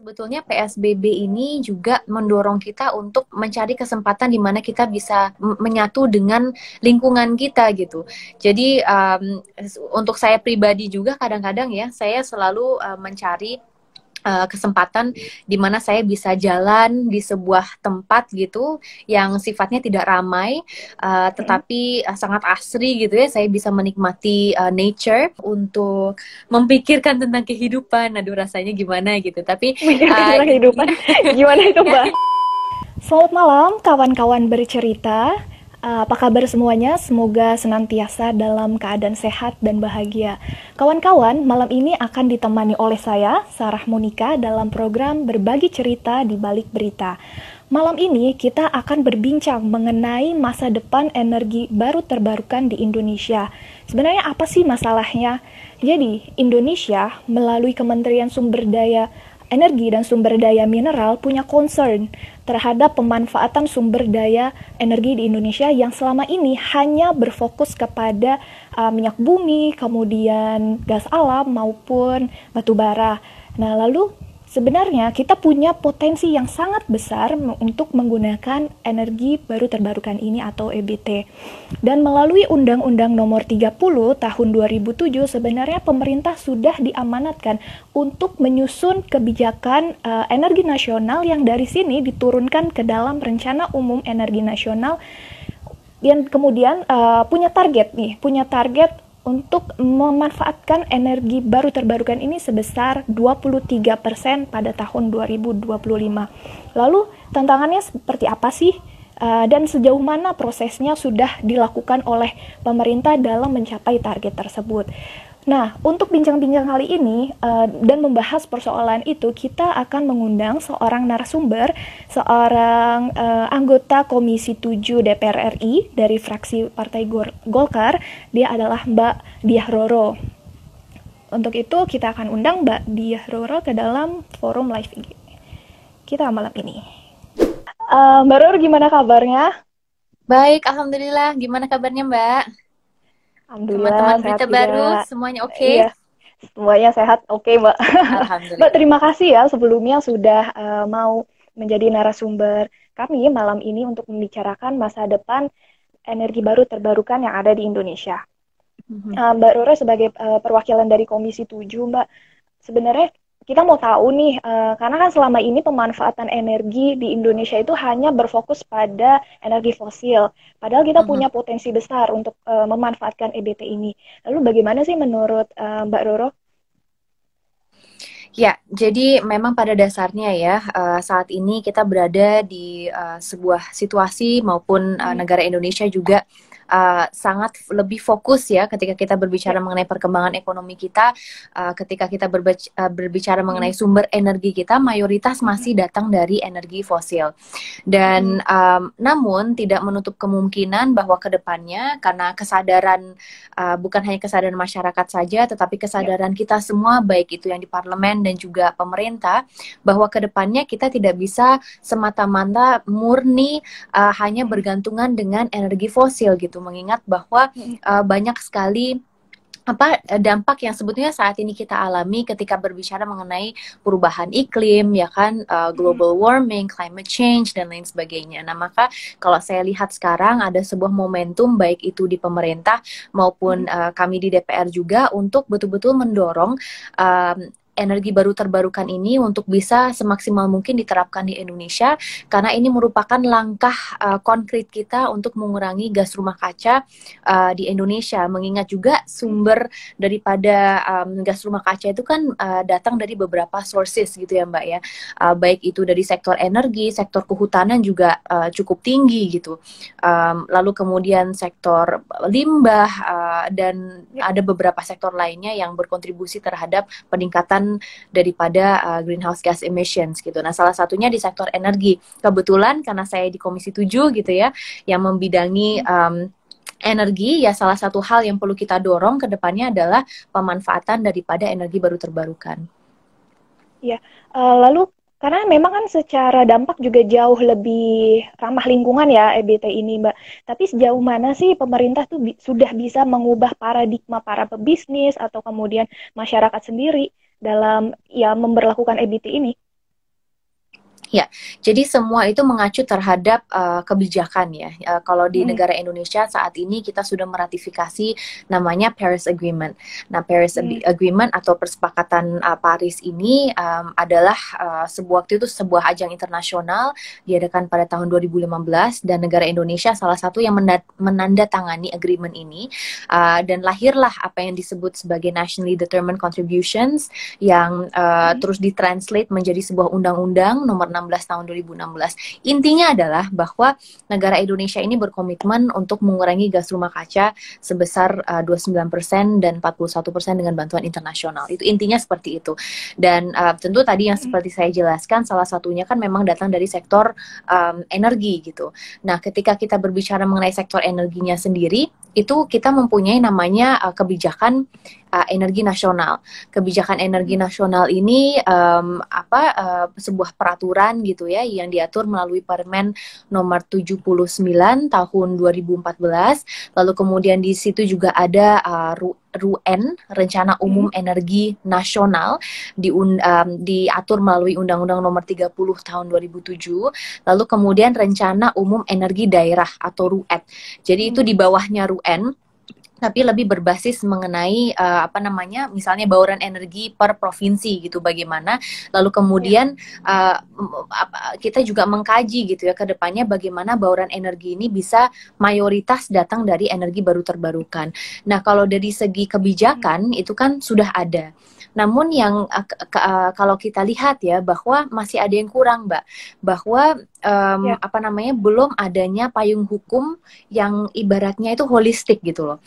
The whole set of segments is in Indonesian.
Sebetulnya PSBB ini juga mendorong kita untuk mencari kesempatan di mana kita bisa menyatu dengan lingkungan kita gitu. Jadi um, untuk saya pribadi juga kadang-kadang ya saya selalu uh, mencari uh, kesempatan di mana saya bisa jalan di sebuah tempat gitu yang sifatnya tidak ramai uh, tetapi uh, sangat asri gitu ya. Saya bisa menikmati uh, nature untuk memikirkan tentang kehidupan. Aduh rasanya gimana gitu. Tapi uh, kehidupan. Gimana itu mbak? Selamat malam kawan-kawan bercerita apa kabar semuanya? Semoga senantiasa dalam keadaan sehat dan bahagia. Kawan-kawan, malam ini akan ditemani oleh saya, Sarah Monika, dalam program Berbagi Cerita di Balik Berita. Malam ini kita akan berbincang mengenai masa depan energi baru terbarukan di Indonesia. Sebenarnya apa sih masalahnya? Jadi, Indonesia melalui Kementerian Sumber Daya energi dan sumber daya mineral punya concern terhadap pemanfaatan sumber daya energi di Indonesia yang selama ini hanya berfokus kepada uh, minyak bumi, kemudian gas alam maupun batu bara. Nah, lalu Sebenarnya kita punya potensi yang sangat besar untuk menggunakan energi baru terbarukan ini atau EBT. Dan melalui Undang-Undang Nomor 30 Tahun 2007 sebenarnya pemerintah sudah diamanatkan untuk menyusun kebijakan uh, energi nasional yang dari sini diturunkan ke dalam Rencana Umum Energi Nasional yang kemudian uh, punya target nih, punya target untuk memanfaatkan energi baru terbarukan ini sebesar 23% pada tahun 2025. Lalu tantangannya seperti apa sih? Uh, dan sejauh mana prosesnya sudah dilakukan oleh pemerintah dalam mencapai target tersebut. Nah, untuk bincang-bincang kali ini uh, dan membahas persoalan itu, kita akan mengundang seorang narasumber, seorang uh, anggota Komisi 7 DPR RI dari fraksi Partai Golkar. Dia adalah Mbak Diah Roro. Untuk itu, kita akan undang Mbak Diah Roro ke dalam forum live IG. Kita malam ini. Uh, Mbak Roro, gimana kabarnya? Baik, Alhamdulillah. Gimana kabarnya Mbak? Alhamdulillah. Teman-teman berita baru semuanya oke? Okay? Iya, semuanya sehat. Oke, okay, Mbak. Alhamdulillah. Mbak, terima kasih ya sebelumnya sudah uh, mau menjadi narasumber kami malam ini untuk membicarakan masa depan energi baru terbarukan yang ada di Indonesia. Mm-hmm. Uh, Mbak Rora sebagai uh, perwakilan dari Komisi 7, Mbak, sebenarnya kita mau tahu nih, uh, karena kan selama ini pemanfaatan energi di Indonesia itu hanya berfokus pada energi fosil, padahal kita uh -huh. punya potensi besar untuk uh, memanfaatkan EBT ini. Lalu bagaimana sih menurut uh, Mbak Roro? Ya, jadi memang pada dasarnya ya uh, saat ini kita berada di uh, sebuah situasi maupun uh, negara Indonesia juga uh, sangat lebih fokus ya ketika kita berbicara ya. mengenai perkembangan ekonomi kita, uh, ketika kita berbicara, uh, berbicara mengenai hmm. sumber energi kita, mayoritas masih datang dari energi fosil. Dan um, namun tidak menutup kemungkinan bahwa ke depannya karena kesadaran uh, bukan hanya kesadaran masyarakat saja, tetapi kesadaran kita semua baik itu yang di parlemen dan juga pemerintah bahwa ke depannya kita tidak bisa semata-mata murni uh, hanya bergantungan dengan energi fosil gitu mengingat bahwa uh, banyak sekali apa dampak yang sebetulnya saat ini kita alami ketika berbicara mengenai perubahan iklim ya kan uh, global warming, climate change dan lain sebagainya. Nah, maka kalau saya lihat sekarang ada sebuah momentum baik itu di pemerintah maupun uh, kami di DPR juga untuk betul-betul mendorong um, energi baru terbarukan ini untuk bisa semaksimal mungkin diterapkan di Indonesia karena ini merupakan langkah uh, konkret kita untuk mengurangi gas rumah kaca uh, di Indonesia. Mengingat juga sumber daripada um, gas rumah kaca itu kan uh, datang dari beberapa sources gitu ya Mbak ya. Uh, baik itu dari sektor energi sektor kehutanan juga uh, cukup tinggi gitu. Um, lalu kemudian sektor limbah uh, dan ya. ada beberapa sektor lainnya yang berkontribusi terhadap peningkatan daripada uh, greenhouse gas emissions gitu. Nah, salah satunya di sektor energi. Kebetulan karena saya di Komisi 7 gitu ya, yang membidangi um, energi ya salah satu hal yang perlu kita dorong ke depannya adalah pemanfaatan daripada energi baru terbarukan. Ya, uh, lalu karena memang kan secara dampak juga jauh lebih ramah lingkungan ya EBT ini, Mbak. Tapi sejauh mana sih pemerintah tuh bi sudah bisa mengubah paradigma para pebisnis atau kemudian masyarakat sendiri dalam ya memperlakukan EBT ini? Ya, jadi semua itu mengacu terhadap uh, kebijakan ya. Uh, kalau di hmm. negara Indonesia saat ini kita sudah meratifikasi namanya Paris Agreement. Nah, Paris hmm. Agreement atau persepakatan uh, Paris ini um, adalah uh, sebuah waktu itu sebuah ajang internasional diadakan pada tahun 2015 dan negara Indonesia salah satu yang menandatangani agreement ini uh, dan lahirlah apa yang disebut sebagai nationally determined contributions yang uh, hmm. terus ditranslate menjadi sebuah undang-undang nomor 16 tahun 2016. Intinya adalah bahwa negara Indonesia ini berkomitmen untuk mengurangi gas rumah kaca sebesar uh, 29% dan 41% dengan bantuan internasional. Itu intinya seperti itu. Dan uh, tentu tadi yang seperti saya jelaskan salah satunya kan memang datang dari sektor um, energi gitu. Nah, ketika kita berbicara mengenai sektor energinya sendiri, itu kita mempunyai namanya uh, kebijakan uh, energi nasional. Kebijakan energi nasional ini um, apa uh, sebuah peraturan gitu ya yang diatur melalui Permen nomor 79 tahun 2014. Lalu kemudian di situ juga ada uh, RUN Rencana Umum hmm. Energi Nasional di um, diatur melalui Undang-Undang Nomor 30 Tahun 2007 lalu kemudian Rencana Umum Energi Daerah atau RUED jadi hmm. itu di bawahnya RUN tapi lebih berbasis mengenai uh, apa namanya misalnya bauran energi per provinsi gitu bagaimana lalu kemudian uh, kita juga mengkaji gitu ya ke depannya bagaimana bauran energi ini bisa mayoritas datang dari energi baru terbarukan. Nah, kalau dari segi kebijakan itu kan sudah ada. Namun yang uh, uh, kalau kita lihat ya bahwa masih ada yang kurang, Mbak. Bahwa um, ya. apa namanya belum adanya payung hukum yang ibaratnya itu holistik gitu loh.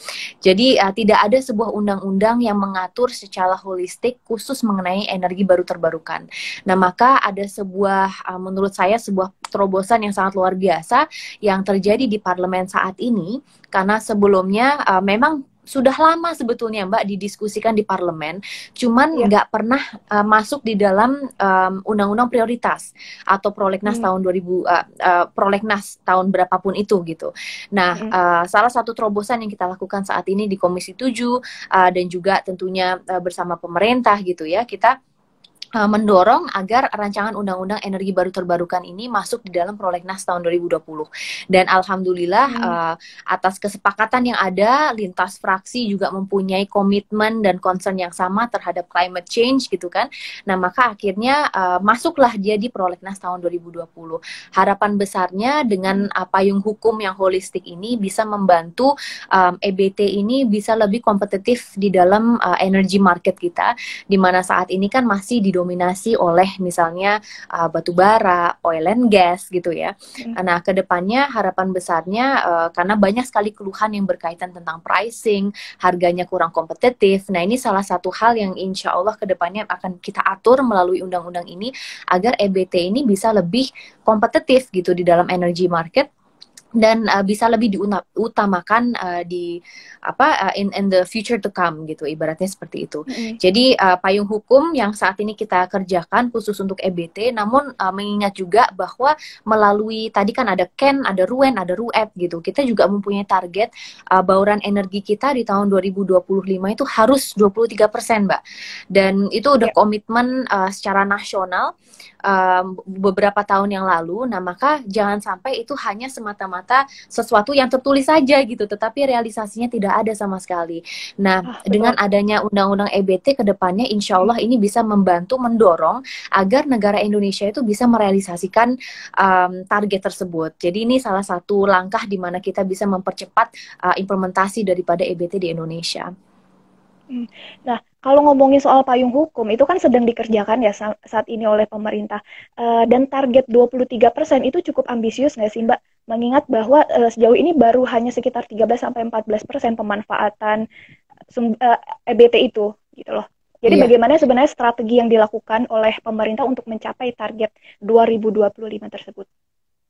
Jadi uh, tidak ada sebuah undang-undang yang mengatur secara holistik khusus mengenai energi baru terbarukan. Nah, maka ada sebuah uh, menurut saya sebuah terobosan yang sangat luar biasa yang terjadi di parlemen saat ini karena sebelumnya uh, memang sudah lama sebetulnya Mbak didiskusikan di parlemen, cuman iya. nggak ya. pernah uh, masuk di dalam undang-undang um, prioritas atau prolegnas hmm. tahun 2000 uh, uh, prolegnas tahun berapapun itu gitu. Nah, hmm. uh, salah satu terobosan yang kita lakukan saat ini di Komisi 7 uh, dan juga tentunya uh, bersama pemerintah gitu ya, kita uh, mendorong agar rancangan undang-undang energi baru terbarukan ini masuk di dalam prolegnas tahun 2020. Dan alhamdulillah hmm. uh, atas kesepakatan yang ada lintas fraksi juga mempunyai komitmen dan concern yang sama terhadap climate change gitu kan. Nah, maka akhirnya uh, masuklah dia di prolegnas tahun 2020. Harapan besarnya dengan uh, payung hukum yang holistik ini bisa membantu um, EBT ini bisa lebih kompetitif di dalam uh, energy market kita di mana saat ini kan masih di didominasi oleh misalnya uh, batu bara, oil and gas gitu ya. Hmm. Nah, ke depannya harapan besarnya uh, karena banyak sekali keluhan yang berkaitan tentang pricing, harganya kurang kompetitif. Nah, ini salah satu hal yang insya Allah ke depannya akan kita atur melalui undang-undang ini agar EBT ini bisa lebih kompetitif gitu di dalam energy market dan uh, bisa lebih diutamakan uh, di apa uh, in in the future to come gitu ibaratnya seperti itu. Mm-hmm. Jadi uh, payung hukum yang saat ini kita kerjakan khusus untuk EBT namun uh, mengingat juga bahwa melalui tadi kan ada Ken, ada Ruen, ada Ruet gitu. Kita juga mempunyai target uh, bauran energi kita di tahun 2025 itu harus 23%, Mbak. Dan itu udah yeah. komitmen uh, secara nasional um, beberapa tahun yang lalu. Nah, maka jangan sampai itu hanya semata-mata sesuatu yang tertulis saja gitu, tetapi realisasinya tidak ada sama sekali. Nah, ah, dengan adanya undang-undang EBT ke depannya insya Allah ini bisa membantu mendorong agar negara Indonesia itu bisa merealisasikan um, target tersebut. Jadi ini salah satu langkah di mana kita bisa mempercepat uh, implementasi daripada EBT di Indonesia. Hmm. Nah, kalau ngomongin soal payung hukum, itu kan sedang dikerjakan ya saat ini oleh pemerintah. Uh, dan target 23% itu cukup ambisius nggak sih Mbak? Mengingat bahwa uh, sejauh ini baru hanya sekitar 13-14% pemanfaatan uh, EBT itu, gitu loh. Jadi yeah. bagaimana sebenarnya strategi yang dilakukan oleh pemerintah untuk mencapai target 2025 tersebut?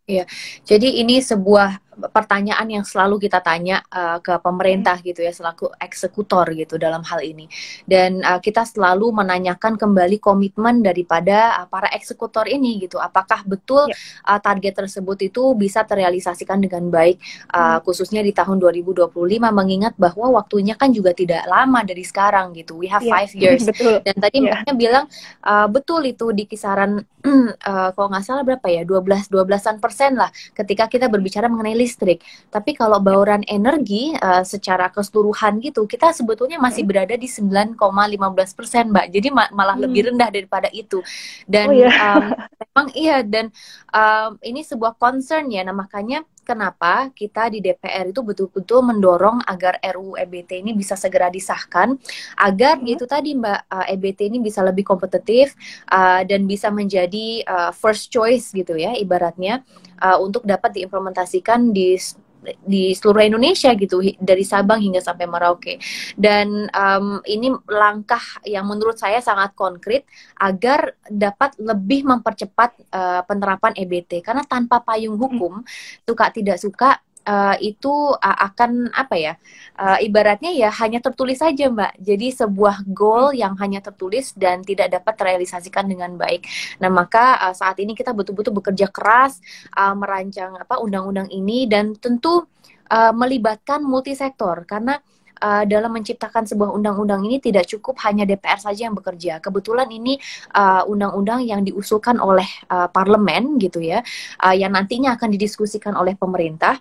Iya, jadi ini sebuah pertanyaan yang selalu kita tanya uh, ke pemerintah gitu ya selaku eksekutor gitu dalam hal ini dan uh, kita selalu menanyakan kembali komitmen daripada uh, para eksekutor ini gitu apakah betul uh, target tersebut itu bisa terrealisasikan dengan baik uh, hmm. khususnya di tahun 2025 mengingat bahwa waktunya kan juga tidak lama dari sekarang gitu we have yeah. five years betul. dan tadi yeah. bilang uh, betul itu di kisaran uh, kalau nggak salah berapa ya 12 12an persen lah ketika kita berbicara mengenai listrik. Tapi kalau bauran energi uh, secara keseluruhan gitu, kita sebetulnya masih berada di 9,15 persen, Mbak. Jadi ma malah hmm. lebih rendah daripada itu. Dan oh, iya. um, memang iya dan um, ini sebuah concern ya. Nah makanya kenapa kita di DPR itu betul-betul mendorong agar RUU EBT ini bisa segera disahkan agar hmm. itu tadi Mbak uh, EBT ini bisa lebih kompetitif uh, dan bisa menjadi uh, first choice gitu ya ibaratnya uh, untuk dapat diimplementasikan di di seluruh Indonesia gitu dari Sabang hingga sampai Merauke. Dan um, ini langkah yang menurut saya sangat konkret agar dapat lebih mempercepat uh, penerapan EBT karena tanpa payung hukum suka tidak suka uh, itu uh, akan apa ya uh, ibaratnya ya hanya tertulis saja mbak jadi sebuah goal yang hanya tertulis dan tidak dapat terrealisasikan dengan baik nah maka uh, saat ini kita betul-betul bekerja keras uh, merancang apa undang-undang ini dan tentu uh, melibatkan multisektor karena uh, dalam menciptakan sebuah undang-undang ini tidak cukup hanya DPR saja yang bekerja. Kebetulan ini undang-undang uh, yang diusulkan oleh uh, parlemen gitu ya, uh, yang nantinya akan didiskusikan oleh pemerintah.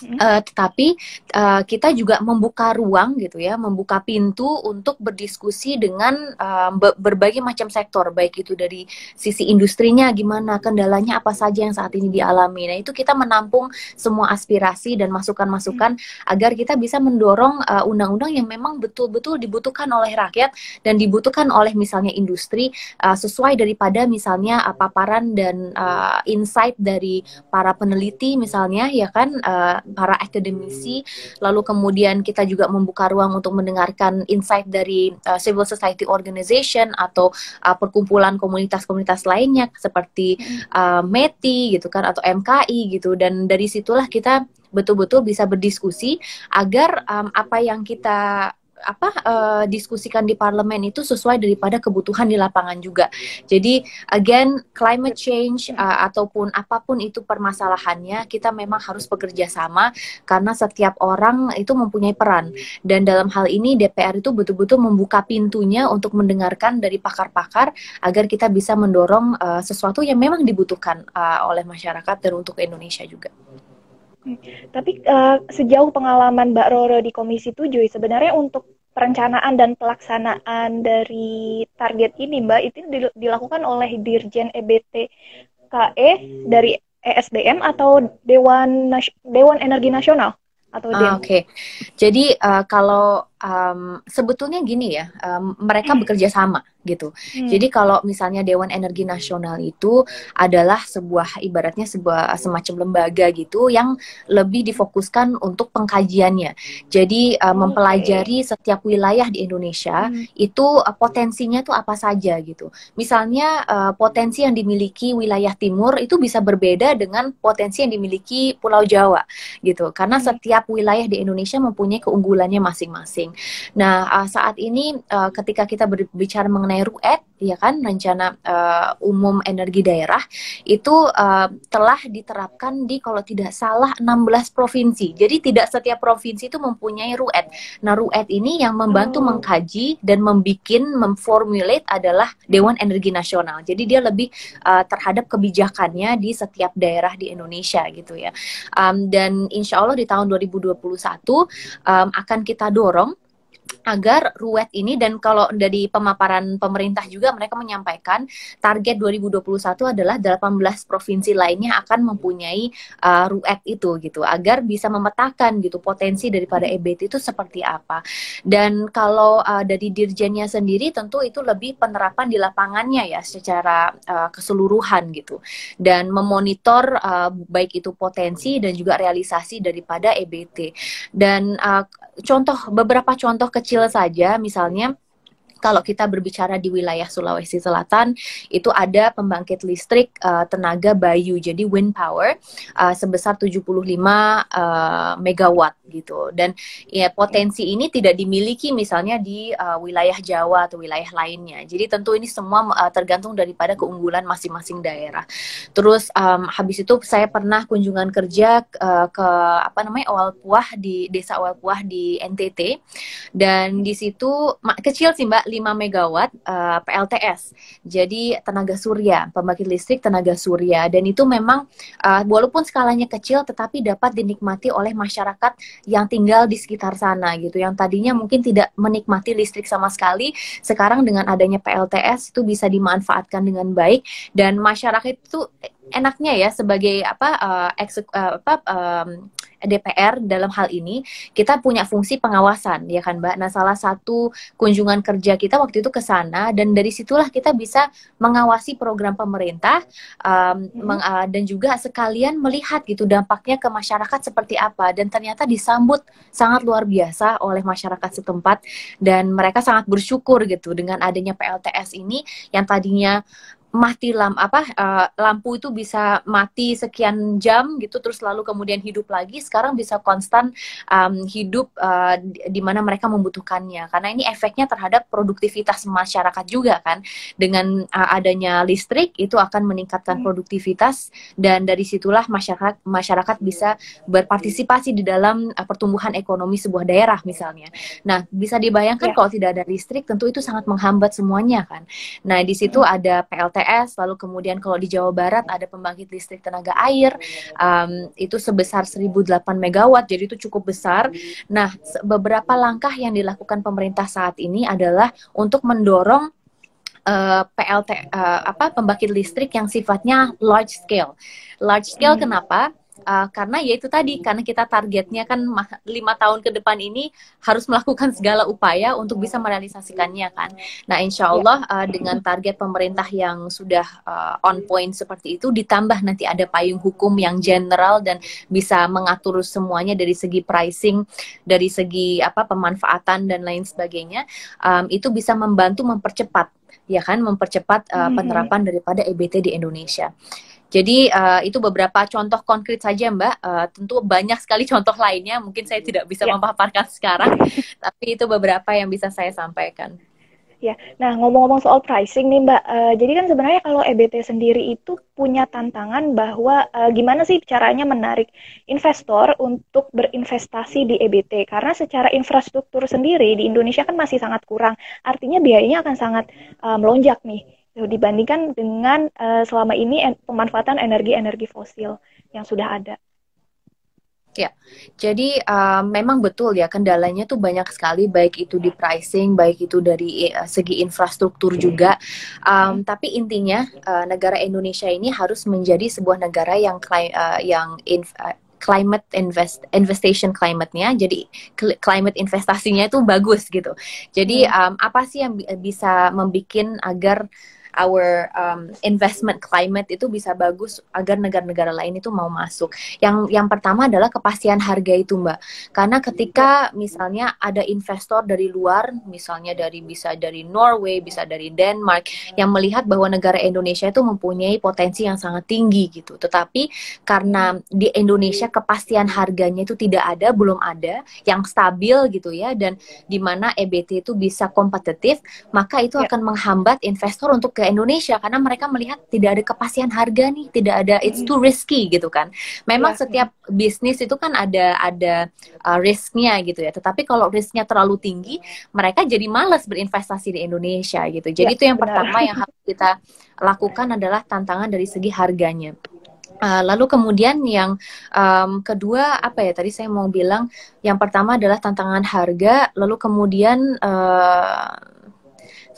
Uh, tetapi uh, kita juga membuka ruang gitu ya, membuka pintu untuk berdiskusi dengan uh, berbagai macam sektor, baik itu dari sisi industrinya gimana, kendalanya apa saja yang saat ini dialami. Nah itu kita menampung semua aspirasi dan masukan-masukan hmm. agar kita bisa mendorong undang-undang uh, yang memang betul-betul dibutuhkan oleh rakyat dan dibutuhkan oleh misalnya industri uh, sesuai daripada misalnya uh, paparan dan uh, insight dari para peneliti misalnya ya kan. Uh, para akademisi. Lalu kemudian kita juga membuka ruang untuk mendengarkan insight dari uh, civil society organization atau uh, perkumpulan komunitas-komunitas lainnya seperti uh, METI gitu kan atau MKI gitu. Dan dari situlah kita betul-betul bisa berdiskusi agar um, apa yang kita apa uh, diskusikan di parlemen itu sesuai daripada kebutuhan di lapangan juga. Jadi again climate change uh, ataupun apa pun itu permasalahannya kita memang harus bekerja sama karena setiap orang itu mempunyai peran dan dalam hal ini DPR itu betul-betul membuka pintunya untuk mendengarkan dari pakar-pakar agar kita bisa mendorong uh, sesuatu yang memang dibutuhkan uh, oleh masyarakat dan untuk Indonesia juga. Tapi uh, sejauh pengalaman Mbak Roro di Komisi 7 sebenarnya untuk perencanaan dan pelaksanaan dari target ini Mbak itu dilakukan oleh Dirjen EBT KE dari ESDM atau Dewan Dewan Energi Nasional atau ah, Oke, okay. jadi uh, kalau um, sebetulnya gini ya, um, mereka bekerja sama gitu. Hmm. Jadi kalau misalnya Dewan Energi Nasional itu adalah sebuah ibaratnya sebuah semacam lembaga gitu yang lebih difokuskan untuk pengkajiannya. Jadi uh, mempelajari setiap wilayah di Indonesia hmm. itu uh, potensinya tuh apa saja gitu. Misalnya uh, potensi yang dimiliki wilayah timur itu bisa berbeda dengan potensi yang dimiliki Pulau Jawa gitu. Karena hmm. setiap wilayah di Indonesia mempunyai keunggulannya masing-masing. Nah, uh, saat ini uh, ketika kita berbicara mengenai RUED ya kan rencana uh, umum energi daerah itu uh, telah diterapkan di kalau tidak salah 16 provinsi. Jadi tidak setiap provinsi itu mempunyai RUED. Nah, RUED ini yang membantu oh. mengkaji dan membikin memformulate adalah Dewan Energi Nasional. Jadi dia lebih uh, terhadap kebijakannya di setiap daerah di Indonesia gitu ya. Um, dan insya Allah di tahun 2021 um, akan kita dorong agar ruwet ini dan kalau dari pemaparan pemerintah juga mereka menyampaikan target 2021 adalah 18 provinsi lainnya akan mempunyai uh, ruwet itu gitu agar bisa memetakan gitu potensi daripada EBT itu seperti apa. Dan kalau uh, dari dirjennya sendiri tentu itu lebih penerapan di lapangannya ya secara uh, keseluruhan gitu. Dan memonitor uh, baik itu potensi dan juga realisasi daripada EBT dan uh, contoh beberapa contoh kecil saja misalnya kalau kita berbicara di wilayah Sulawesi Selatan itu ada pembangkit listrik uh, tenaga bayu jadi wind power uh, sebesar 75 uh, megawatt gitu. Dan ya potensi ini tidak dimiliki misalnya di uh, wilayah Jawa atau wilayah lainnya. Jadi tentu ini semua uh, tergantung daripada keunggulan masing-masing daerah. Terus um, habis itu saya pernah kunjungan kerja uh, ke apa namanya Awal Puah di desa Awal Puah di NTT dan di situ kecil sih Mbak 5 megawatt uh, PLTS. Jadi tenaga surya, pembangkit listrik tenaga surya dan itu memang uh, walaupun skalanya kecil tetapi dapat dinikmati oleh masyarakat yang tinggal di sekitar sana gitu. Yang tadinya mungkin tidak menikmati listrik sama sekali, sekarang dengan adanya PLTS itu bisa dimanfaatkan dengan baik dan masyarakat itu enaknya ya sebagai apa uh, eksek, uh, apa um, DPR dalam hal ini kita punya fungsi pengawasan ya kan Mbak. Nah, salah satu kunjungan kerja kita waktu itu ke sana dan dari situlah kita bisa mengawasi program pemerintah um, hmm. meng, uh, dan juga sekalian melihat gitu dampaknya ke masyarakat seperti apa dan ternyata disambut sangat luar biasa oleh masyarakat setempat dan mereka sangat bersyukur gitu dengan adanya PLTS ini yang tadinya mati lam apa uh, lampu itu bisa mati sekian jam gitu terus lalu kemudian hidup lagi sekarang bisa konstan um, hidup uh, di, di mana mereka membutuhkannya karena ini efeknya terhadap produktivitas masyarakat juga kan dengan uh, adanya listrik itu akan meningkatkan hmm. produktivitas dan dari situlah masyarakat masyarakat bisa berpartisipasi di dalam uh, pertumbuhan ekonomi sebuah daerah misalnya nah bisa dibayangkan ya. kalau tidak ada listrik tentu itu sangat menghambat semuanya kan nah di situ hmm. ada PLT PLTS, lalu kemudian kalau di Jawa Barat ada pembangkit listrik tenaga air, um, itu sebesar 1008 megawatt, jadi itu cukup besar. Nah, beberapa langkah yang dilakukan pemerintah saat ini adalah untuk mendorong uh, PLT uh, apa pembangkit listrik yang sifatnya large scale. Large scale hmm. kenapa? Uh, karena ya itu tadi karena kita targetnya kan lima tahun ke depan ini harus melakukan segala upaya untuk bisa merealisasikannya kan. Nah insya Allah uh, dengan target pemerintah yang sudah uh, on point seperti itu ditambah nanti ada payung hukum yang general dan bisa mengatur semuanya dari segi pricing, dari segi apa pemanfaatan dan lain sebagainya um, itu bisa membantu mempercepat ya kan mempercepat uh, penerapan daripada EBT di Indonesia. Jadi uh, itu beberapa contoh konkret saja Mbak. Uh, tentu banyak sekali contoh lainnya. Mungkin saya tidak bisa ya. memaparkan sekarang, tapi itu beberapa yang bisa saya sampaikan. Ya, nah ngomong-ngomong soal pricing nih Mbak, uh, jadi kan sebenarnya kalau EBT sendiri itu punya tantangan bahwa uh, gimana sih caranya menarik investor untuk berinvestasi di EBT karena secara infrastruktur sendiri di Indonesia kan masih sangat kurang, artinya biayanya akan sangat uh, melonjak nih dibandingkan dengan uh, selama ini en pemanfaatan energi-energi fosil yang sudah ada. Ya, jadi uh, memang betul ya kendalanya tuh banyak sekali, baik itu di pricing, baik itu dari uh, segi infrastruktur juga. Um, tapi intinya uh, negara Indonesia ini harus menjadi sebuah negara yang uh, yang inf, uh, climate invest investation climate-nya jadi climate investasinya itu bagus gitu jadi um, apa sih yang bisa membuat agar our um, investment climate itu bisa bagus agar negara-negara lain itu mau masuk. Yang yang pertama adalah kepastian harga itu, Mbak. Karena ketika misalnya ada investor dari luar, misalnya dari bisa dari Norway, bisa dari Denmark yang melihat bahwa negara Indonesia itu mempunyai potensi yang sangat tinggi gitu. Tetapi karena di Indonesia kepastian harganya itu tidak ada, belum ada yang stabil gitu ya dan di mana EBT itu bisa kompetitif, maka itu ya. akan menghambat investor untuk ke Indonesia karena mereka melihat tidak ada kepastian harga nih, tidak ada it's too risky gitu kan. Memang ya, setiap bisnis itu kan ada ada uh, risknya gitu ya. Tetapi kalau risknya terlalu tinggi, mereka jadi malas berinvestasi di Indonesia gitu. Jadi ya, itu yang benar. pertama yang harus kita lakukan adalah tantangan dari segi harganya. Uh, lalu kemudian yang um, kedua apa ya tadi saya mau bilang yang pertama adalah tantangan harga lalu kemudian uh,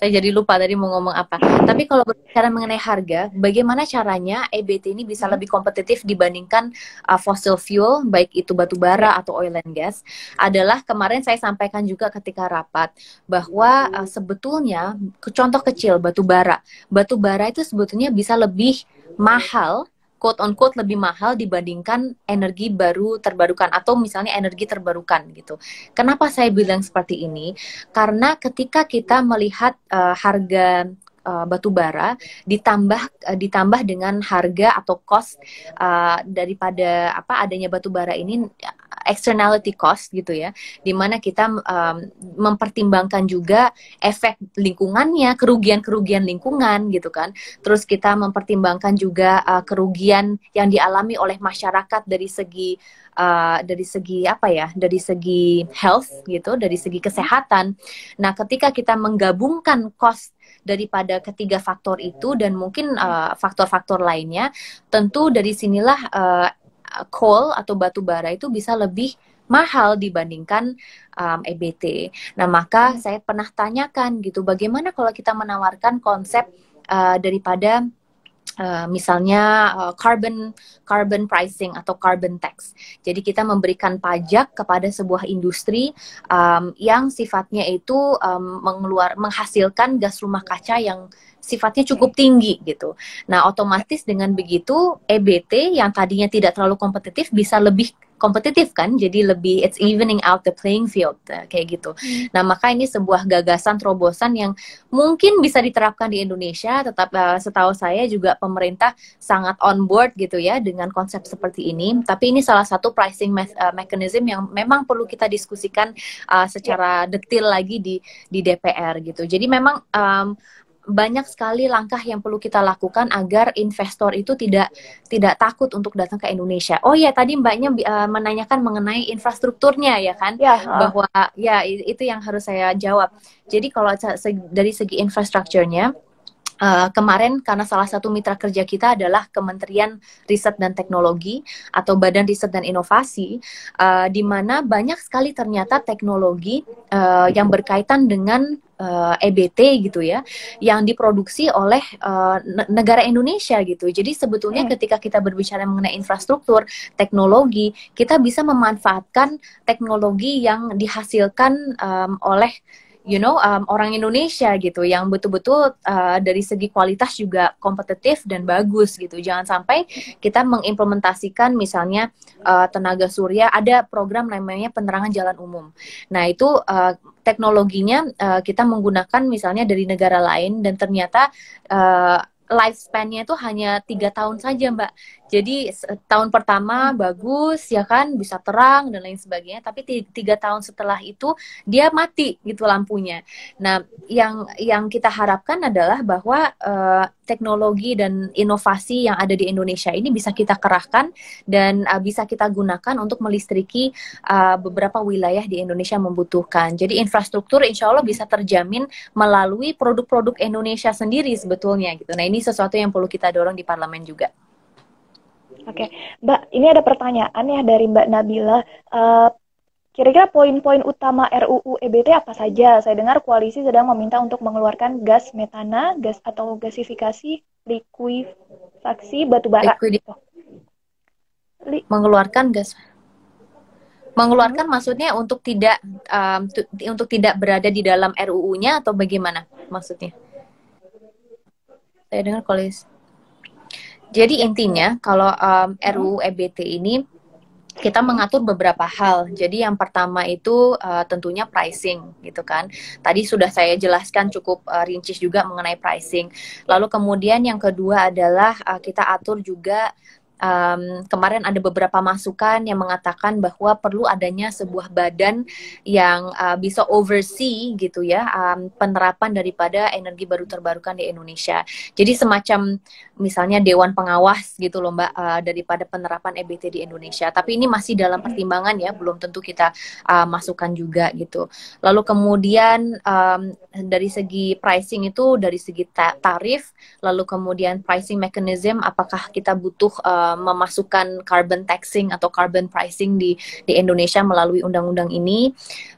saya jadi lupa tadi mau ngomong apa. Tapi kalau berbicara mengenai harga, bagaimana caranya EBT ini bisa hmm. lebih kompetitif dibandingkan uh, fossil fuel, baik itu batu bara atau oil and gas, adalah kemarin saya sampaikan juga ketika rapat bahwa uh, sebetulnya contoh kecil batu bara, batu bara itu sebetulnya bisa lebih mahal quote on quote lebih mahal dibandingkan energi baru terbarukan atau misalnya energi terbarukan gitu. Kenapa saya bilang seperti ini? Karena ketika kita melihat uh, harga uh, batu bara ditambah uh, ditambah dengan harga atau cost uh, daripada apa adanya batu bara ini externality cost gitu ya di mana kita um, mempertimbangkan juga efek lingkungannya kerugian-kerugian lingkungan gitu kan. Terus kita mempertimbangkan juga uh, kerugian yang dialami oleh masyarakat dari segi uh, dari segi apa ya dari segi health gitu dari segi kesehatan. Nah ketika kita menggabungkan cost daripada ketiga faktor itu dan mungkin uh, faktor-faktor uh, lainnya tentu dari sinilah uh, coal atau batu bara itu bisa lebih mahal dibandingkan um, EBT. Nah, maka hmm. saya pernah tanyakan gitu, bagaimana kalau kita menawarkan konsep uh, daripada Uh, misalnya uh, carbon carbon pricing atau carbon tax. Jadi kita memberikan pajak kepada sebuah industri um, yang sifatnya itu um, mengeluar menghasilkan gas rumah kaca yang sifatnya cukup tinggi gitu. Nah, otomatis dengan begitu EBT yang tadinya tidak terlalu kompetitif bisa lebih kompetitif kan jadi lebih it's evening out the playing field uh, kayak gitu hmm. nah maka ini sebuah gagasan terobosan yang mungkin bisa diterapkan di Indonesia tetap uh, setahu saya juga pemerintah sangat on board gitu ya dengan konsep seperti ini tapi ini salah satu pricing me uh, mechanism yang memang perlu kita diskusikan uh, secara yeah. detail lagi di di DPR gitu jadi memang um, banyak sekali langkah yang perlu kita lakukan agar investor itu tidak tidak takut untuk datang ke Indonesia. Oh ya, tadi Mbaknya uh, menanyakan mengenai infrastrukturnya ya kan? Ya. Bahwa ya itu yang harus saya jawab. Jadi kalau dari segi infrastrukturnya Uh, kemarin karena salah satu mitra kerja kita adalah Kementerian Riset dan Teknologi atau Badan Riset dan Inovasi, uh, di mana banyak sekali ternyata teknologi uh, yang berkaitan dengan uh, EBT gitu ya, yang diproduksi oleh uh, negara Indonesia gitu. Jadi sebetulnya hmm. ketika kita berbicara mengenai infrastruktur teknologi, kita bisa memanfaatkan teknologi yang dihasilkan um, oleh you know um, orang Indonesia gitu yang betul-betul uh, dari segi kualitas juga kompetitif dan bagus gitu. Jangan sampai kita mengimplementasikan misalnya uh, tenaga surya ada program namanya penerangan jalan umum. Nah itu uh, teknologinya uh, kita menggunakan misalnya dari negara lain dan ternyata uh, lifespan-nya itu hanya tiga tahun saja mbak jadi tahun pertama bagus ya kan? Bisa terang dan lain sebagainya. Tapi tiga tahun setelah itu dia mati gitu lampunya. Nah yang yang kita harapkan adalah bahwa uh, teknologi dan inovasi yang ada di Indonesia ini bisa kita kerahkan dan uh, bisa kita gunakan untuk melistriki uh, beberapa wilayah di Indonesia membutuhkan. Jadi infrastruktur insya Allah bisa terjamin melalui produk-produk Indonesia sendiri sebetulnya gitu. Nah ini sesuatu yang perlu kita dorong di parlemen juga. Oke, Mbak, ini ada pertanyaan ya dari Mbak Nabila. Uh, Kira-kira poin-poin utama RUU EBT apa saja? Saya dengar koalisi sedang meminta untuk mengeluarkan gas metana, gas atau gasifikasi, likuifaksi batu bara. Li mengeluarkan gas. Mengeluarkan hmm. maksudnya untuk tidak um, untuk tidak berada di dalam RUU-nya atau bagaimana maksudnya? Saya dengar koalisi jadi intinya kalau um, RUU EBT ini kita mengatur beberapa hal. Jadi yang pertama itu uh, tentunya pricing gitu kan. Tadi sudah saya jelaskan cukup uh, rinci juga mengenai pricing. Lalu kemudian yang kedua adalah uh, kita atur juga um, kemarin ada beberapa masukan yang mengatakan bahwa perlu adanya sebuah badan yang uh, bisa oversee gitu ya um, penerapan daripada energi baru terbarukan di Indonesia. Jadi semacam misalnya dewan pengawas gitu loh Mbak uh, daripada penerapan EBT di Indonesia. Tapi ini masih dalam pertimbangan ya, belum tentu kita uh, masukkan juga gitu. Lalu kemudian um, dari segi pricing itu dari segi ta tarif, lalu kemudian pricing mechanism apakah kita butuh uh, memasukkan carbon taxing atau carbon pricing di di Indonesia melalui undang-undang ini.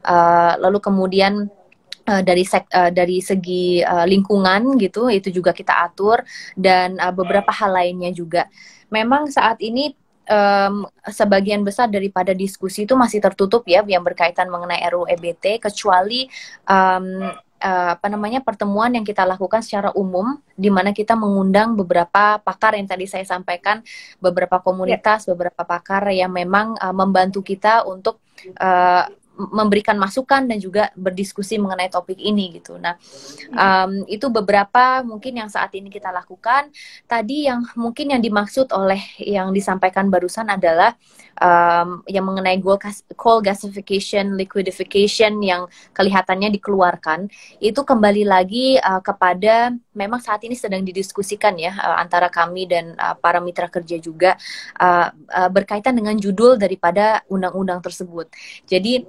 Uh, lalu kemudian uh, dari sek, uh, dari segi uh, lingkungan gitu itu juga kita atur dan uh, beberapa hal lainnya juga. Memang saat ini um, sebagian besar daripada diskusi itu masih tertutup ya yang berkaitan mengenai RUU EBT kecuali um, uh, apa namanya pertemuan yang kita lakukan secara umum di mana kita mengundang beberapa pakar yang tadi saya sampaikan beberapa komunitas yeah. beberapa pakar yang memang uh, membantu kita untuk uh, memberikan masukan dan juga berdiskusi mengenai topik ini gitu. Nah, um, itu beberapa mungkin yang saat ini kita lakukan. Tadi yang mungkin yang dimaksud oleh yang disampaikan barusan adalah um, yang mengenai coal gasification, liquidification yang kelihatannya dikeluarkan itu kembali lagi uh, kepada memang saat ini sedang didiskusikan ya uh, antara kami dan uh, para mitra kerja juga uh, uh, berkaitan dengan judul daripada undang-undang tersebut. Jadi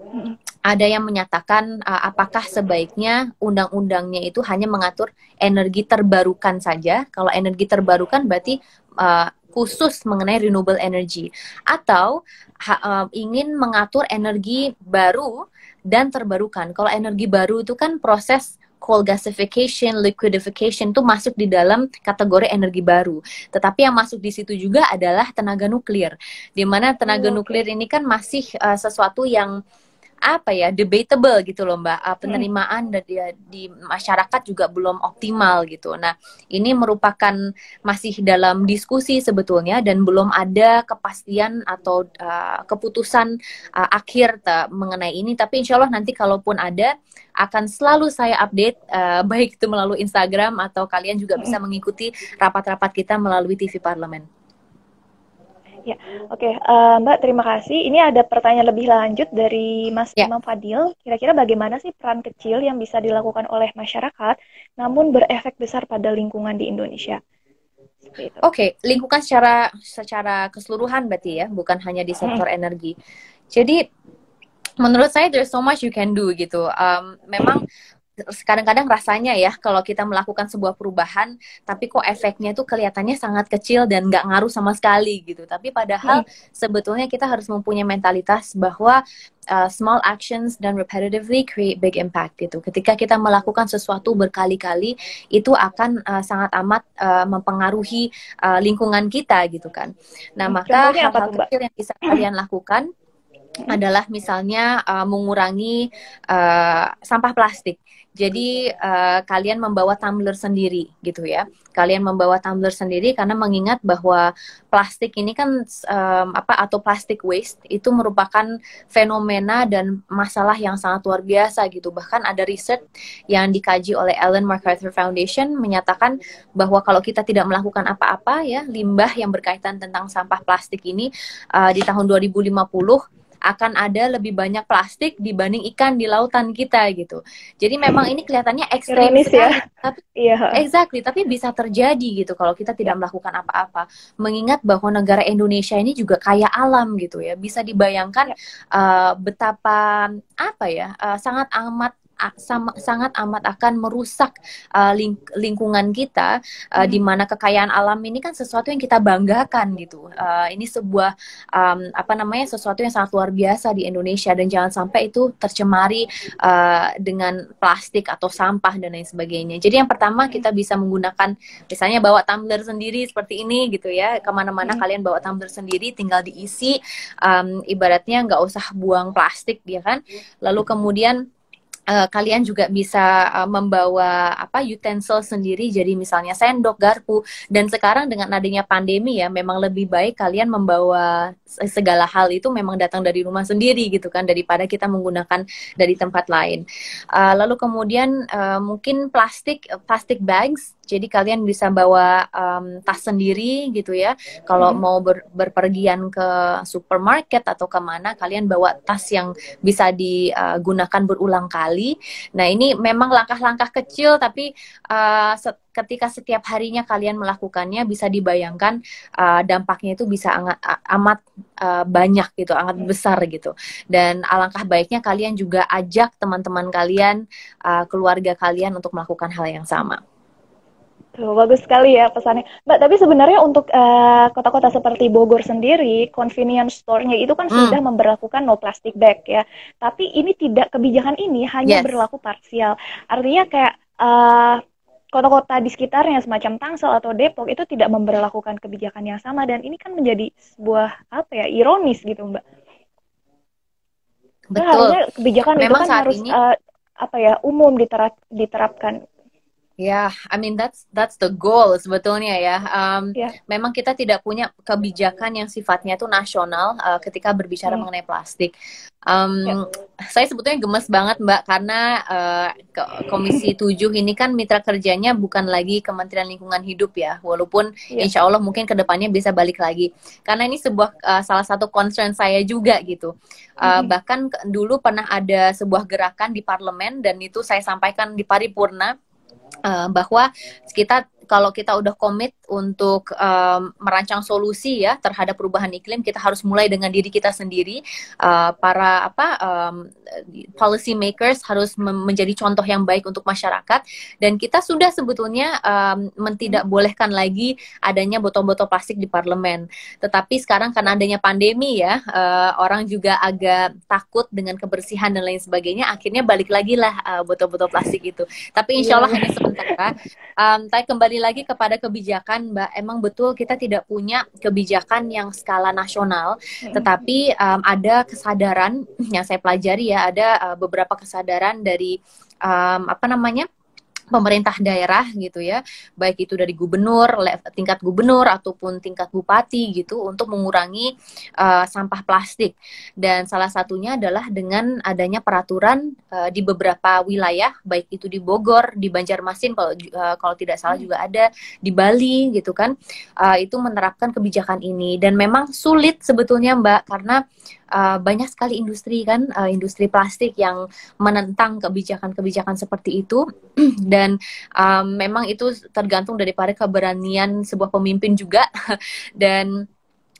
ada yang menyatakan uh, apakah sebaiknya undang-undangnya itu hanya mengatur energi terbarukan saja. Kalau energi terbarukan berarti uh, khusus mengenai renewable energy atau ha, uh, ingin mengatur energi baru dan terbarukan. Kalau energi baru itu kan proses coal gasification, liquidification itu masuk di dalam kategori energi baru. Tetapi yang masuk di situ juga adalah tenaga nuklir. Di mana tenaga oh, nuklir ini kan masih uh, sesuatu yang apa ya debatable gitu loh mbak uh, penerimaan hmm. di, di masyarakat juga belum optimal gitu nah ini merupakan masih dalam diskusi sebetulnya dan belum ada kepastian atau uh, keputusan uh, akhir uh, mengenai ini tapi insya Allah nanti kalaupun ada akan selalu saya update uh, baik itu melalui Instagram atau kalian juga bisa mengikuti rapat-rapat kita melalui TV Parlemen. Ya, oke, okay. uh, eh, Mbak, terima kasih. Ini ada pertanyaan lebih lanjut dari Mas ya. Imam Fadil. Kira-kira bagaimana sih peran kecil yang bisa dilakukan oleh masyarakat, namun berefek besar pada lingkungan di Indonesia? Oke, okay. lingkungan secara secara keseluruhan berarti ya, bukan hanya di sektor hmm. energi. Jadi, menurut saya there's so much you can do gitu. Um, memang kadang-kadang rasanya ya kalau kita melakukan sebuah perubahan tapi kok efeknya tuh kelihatannya sangat kecil dan nggak ngaruh sama sekali gitu. Tapi padahal hmm. sebetulnya kita harus mempunyai mentalitas bahwa uh, small actions dan repetitively create big impact gitu. Ketika kita melakukan sesuatu berkali-kali itu akan uh, sangat amat uh, mempengaruhi uh, lingkungan kita gitu kan. Nah maka hal-hal kecil yang bisa kalian lakukan adalah misalnya uh, mengurangi uh, sampah plastik. Jadi uh, kalian membawa tumbler sendiri gitu ya. Kalian membawa tumbler sendiri karena mengingat bahwa plastik ini kan um, apa atau plastic waste itu merupakan fenomena dan masalah yang sangat luar biasa gitu. Bahkan ada riset yang dikaji oleh Ellen MacArthur Foundation menyatakan bahwa kalau kita tidak melakukan apa-apa ya limbah yang berkaitan tentang sampah plastik ini uh, di tahun 2050 akan ada lebih banyak plastik dibanding ikan di lautan kita gitu. Jadi memang ini kelihatannya ekstrim ya. sekali, ya. tapi yeah. exactly, tapi bisa terjadi gitu kalau kita tidak melakukan apa-apa. Mengingat bahwa negara Indonesia ini juga kaya alam gitu ya, bisa dibayangkan uh, betapa apa ya, uh, sangat amat sama, sangat amat akan merusak uh, ling lingkungan kita uh, hmm. di mana kekayaan alam ini kan sesuatu yang kita banggakan gitu. Uh, ini sebuah um, apa namanya sesuatu yang sangat luar biasa di Indonesia dan jangan sampai itu tercemari uh, dengan plastik atau sampah dan lain sebagainya. Jadi yang pertama hmm. kita bisa menggunakan misalnya bawa tumbler sendiri seperti ini gitu ya ke mana-mana hmm. kalian bawa tumbler sendiri tinggal diisi um, ibaratnya nggak usah buang plastik ya kan. Lalu kemudian uh, kalian juga bisa uh, membawa apa utensil sendiri. Jadi misalnya sendok, garpu. Dan sekarang dengan adanya pandemi ya memang lebih baik kalian membawa segala hal itu memang datang dari rumah sendiri gitu kan daripada kita menggunakan dari tempat lain. Uh, lalu kemudian uh, mungkin plastik plastik bags jadi kalian bisa bawa um, tas sendiri gitu ya. Kalau hmm. mau ber, berpergian ke supermarket atau ke mana, kalian bawa tas yang bisa digunakan berulang kali. Nah ini memang langkah-langkah kecil, tapi uh, set, ketika setiap harinya kalian melakukannya, bisa dibayangkan uh, dampaknya itu bisa amat, amat uh, banyak gitu, amat besar gitu. Dan alangkah baiknya kalian juga ajak teman-teman kalian, uh, keluarga kalian untuk melakukan hal yang sama. Tuh, bagus sekali ya pesannya. Mbak, tapi sebenarnya untuk eh, kota-kota seperti Bogor sendiri, convenience store-nya itu kan hmm. sudah memperlakukan no plastic bag ya. Tapi ini tidak, kebijakan ini hanya yes. berlaku parsial. Artinya kayak uh, kota-kota di sekitarnya semacam Tangsel atau Depok itu tidak memperlakukan kebijakan yang sama dan ini kan menjadi sebuah apa ya ironis gitu Mbak. Betul. Nah, harusnya kebijakan Memang itu kan harus ini... uh, apa ya umum diterap, diterapkan Ya, yeah, I mean that's that's the goal sebetulnya ya. Um, yeah. Memang kita tidak punya kebijakan yang sifatnya itu nasional uh, ketika berbicara hmm. mengenai plastik. Um, yeah. Saya sebetulnya gemes banget Mbak karena uh, Komisi 7 ini kan mitra kerjanya bukan lagi Kementerian Lingkungan Hidup ya, walaupun yeah. Insya Allah mungkin ke depannya bisa balik lagi. Karena ini sebuah uh, salah satu concern saya juga gitu. Uh, hmm. Bahkan dulu pernah ada sebuah gerakan di parlemen dan itu saya sampaikan di paripurna uh, bahwa kita kalau kita udah komit untuk um, merancang solusi ya terhadap perubahan iklim, kita harus mulai dengan diri kita sendiri. Uh, para apa um, policy makers harus menjadi contoh yang baik untuk masyarakat dan kita sudah sebetulnya um, tidak bolehkan lagi adanya botol-botol plastik di parlemen. Tetapi sekarang karena adanya pandemi ya, uh, orang juga agak takut dengan kebersihan dan lain sebagainya. Akhirnya balik lagi lah uh, botol-botol plastik itu. Tapi insya Allah yeah. hanya sementara. Um, tapi kembali lagi kepada kebijakan, Mbak. Emang betul kita tidak punya kebijakan yang skala nasional, tetapi um, ada kesadaran yang saya pelajari ya, ada uh, beberapa kesadaran dari um, apa namanya? Pemerintah daerah gitu ya, baik itu dari gubernur, tingkat gubernur ataupun tingkat bupati gitu untuk mengurangi uh, sampah plastik. Dan salah satunya adalah dengan adanya peraturan uh, di beberapa wilayah, baik itu di Bogor, di Banjarmasin kalau uh, kalau tidak salah juga ada di Bali gitu kan, uh, itu menerapkan kebijakan ini. Dan memang sulit sebetulnya Mbak karena uh, banyak sekali industri kan uh, industri plastik yang menentang kebijakan-kebijakan seperti itu. Dan um, memang itu tergantung daripada keberanian sebuah pemimpin juga. Dan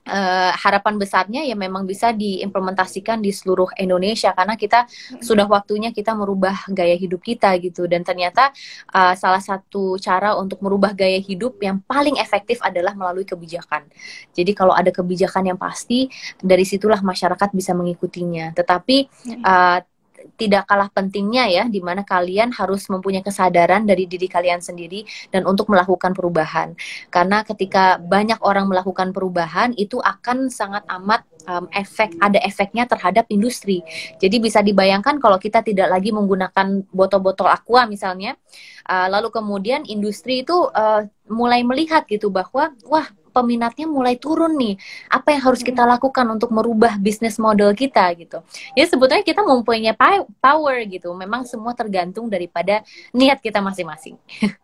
uh, harapan besarnya ya memang bisa diimplementasikan di seluruh Indonesia karena kita sudah waktunya kita merubah gaya hidup kita gitu dan ternyata uh, salah satu cara untuk merubah gaya hidup yang paling efektif adalah melalui kebijakan. Jadi kalau ada kebijakan yang pasti dari situlah masyarakat bisa mengikutinya. Tetapi uh, tidak kalah pentingnya ya di mana kalian harus mempunyai kesadaran dari diri kalian sendiri dan untuk melakukan perubahan. Karena ketika banyak orang melakukan perubahan itu akan sangat amat um, efek ada efeknya terhadap industri. Jadi bisa dibayangkan kalau kita tidak lagi menggunakan botol-botol aqua misalnya, uh, lalu kemudian industri itu uh, mulai melihat gitu bahwa wah peminatnya mulai turun nih. Apa yang harus kita hmm. lakukan untuk merubah bisnis model kita gitu. Ya sebetulnya kita mempunyai power gitu. Memang semua tergantung daripada niat kita masing-masing.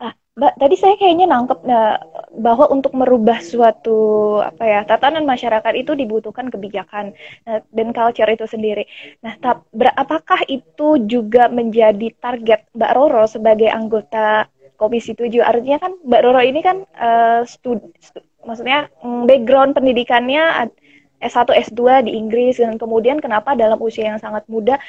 Ah, Mbak, tadi saya kayaknya nangkep nah, bahwa untuk merubah suatu apa ya tatanan masyarakat itu dibutuhkan kebijakan nah, dan culture itu sendiri. Nah, tap, apakah itu juga menjadi target Mbak Roro sebagai anggota Komisi 7. Artinya kan Mbak Roro ini kan uh, stud, stud, maksudnya um, background pendidikannya S1, S2 di Inggris dan kemudian kenapa dalam usia yang sangat muda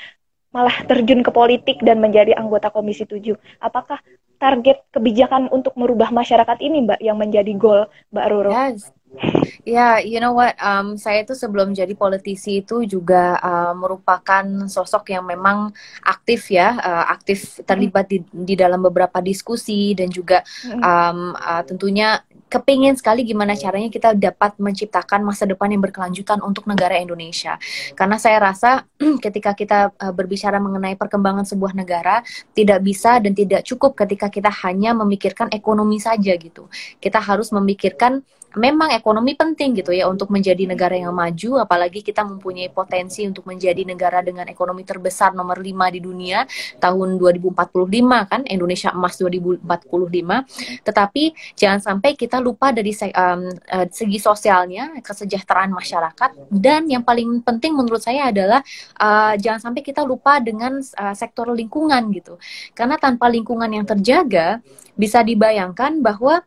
malah terjun ke politik dan menjadi anggota Komisi 7. Apakah target kebijakan untuk merubah masyarakat ini Mbak yang menjadi goal Mbak Roro? Yes. Ya, yeah, you know what? Um, saya itu sebelum jadi politisi itu juga uh, merupakan sosok yang memang aktif ya, uh, aktif terlibat di, di dalam beberapa diskusi dan juga um, uh, tentunya kepingin sekali gimana caranya kita dapat menciptakan masa depan yang berkelanjutan untuk negara Indonesia. Karena saya rasa ketika kita uh, berbicara mengenai perkembangan sebuah negara, tidak bisa dan tidak cukup ketika kita hanya memikirkan ekonomi saja gitu. Kita harus memikirkan memang ekonomi penting gitu ya untuk menjadi negara yang maju apalagi kita mempunyai potensi untuk menjadi negara dengan ekonomi terbesar nomor 5 di dunia tahun 2045 kan? Indonesia emas 2045 tetapi jangan sampai kita lupa dari uh, segi sosialnya kesejahteraan masyarakat. Dan yang paling penting menurut saya adalah uh, jangan sampai kita lupa dengan uh, sektor lingkungan gitu. Karena tanpa lingkungan yang terjaga bisa dibayangkan bahwa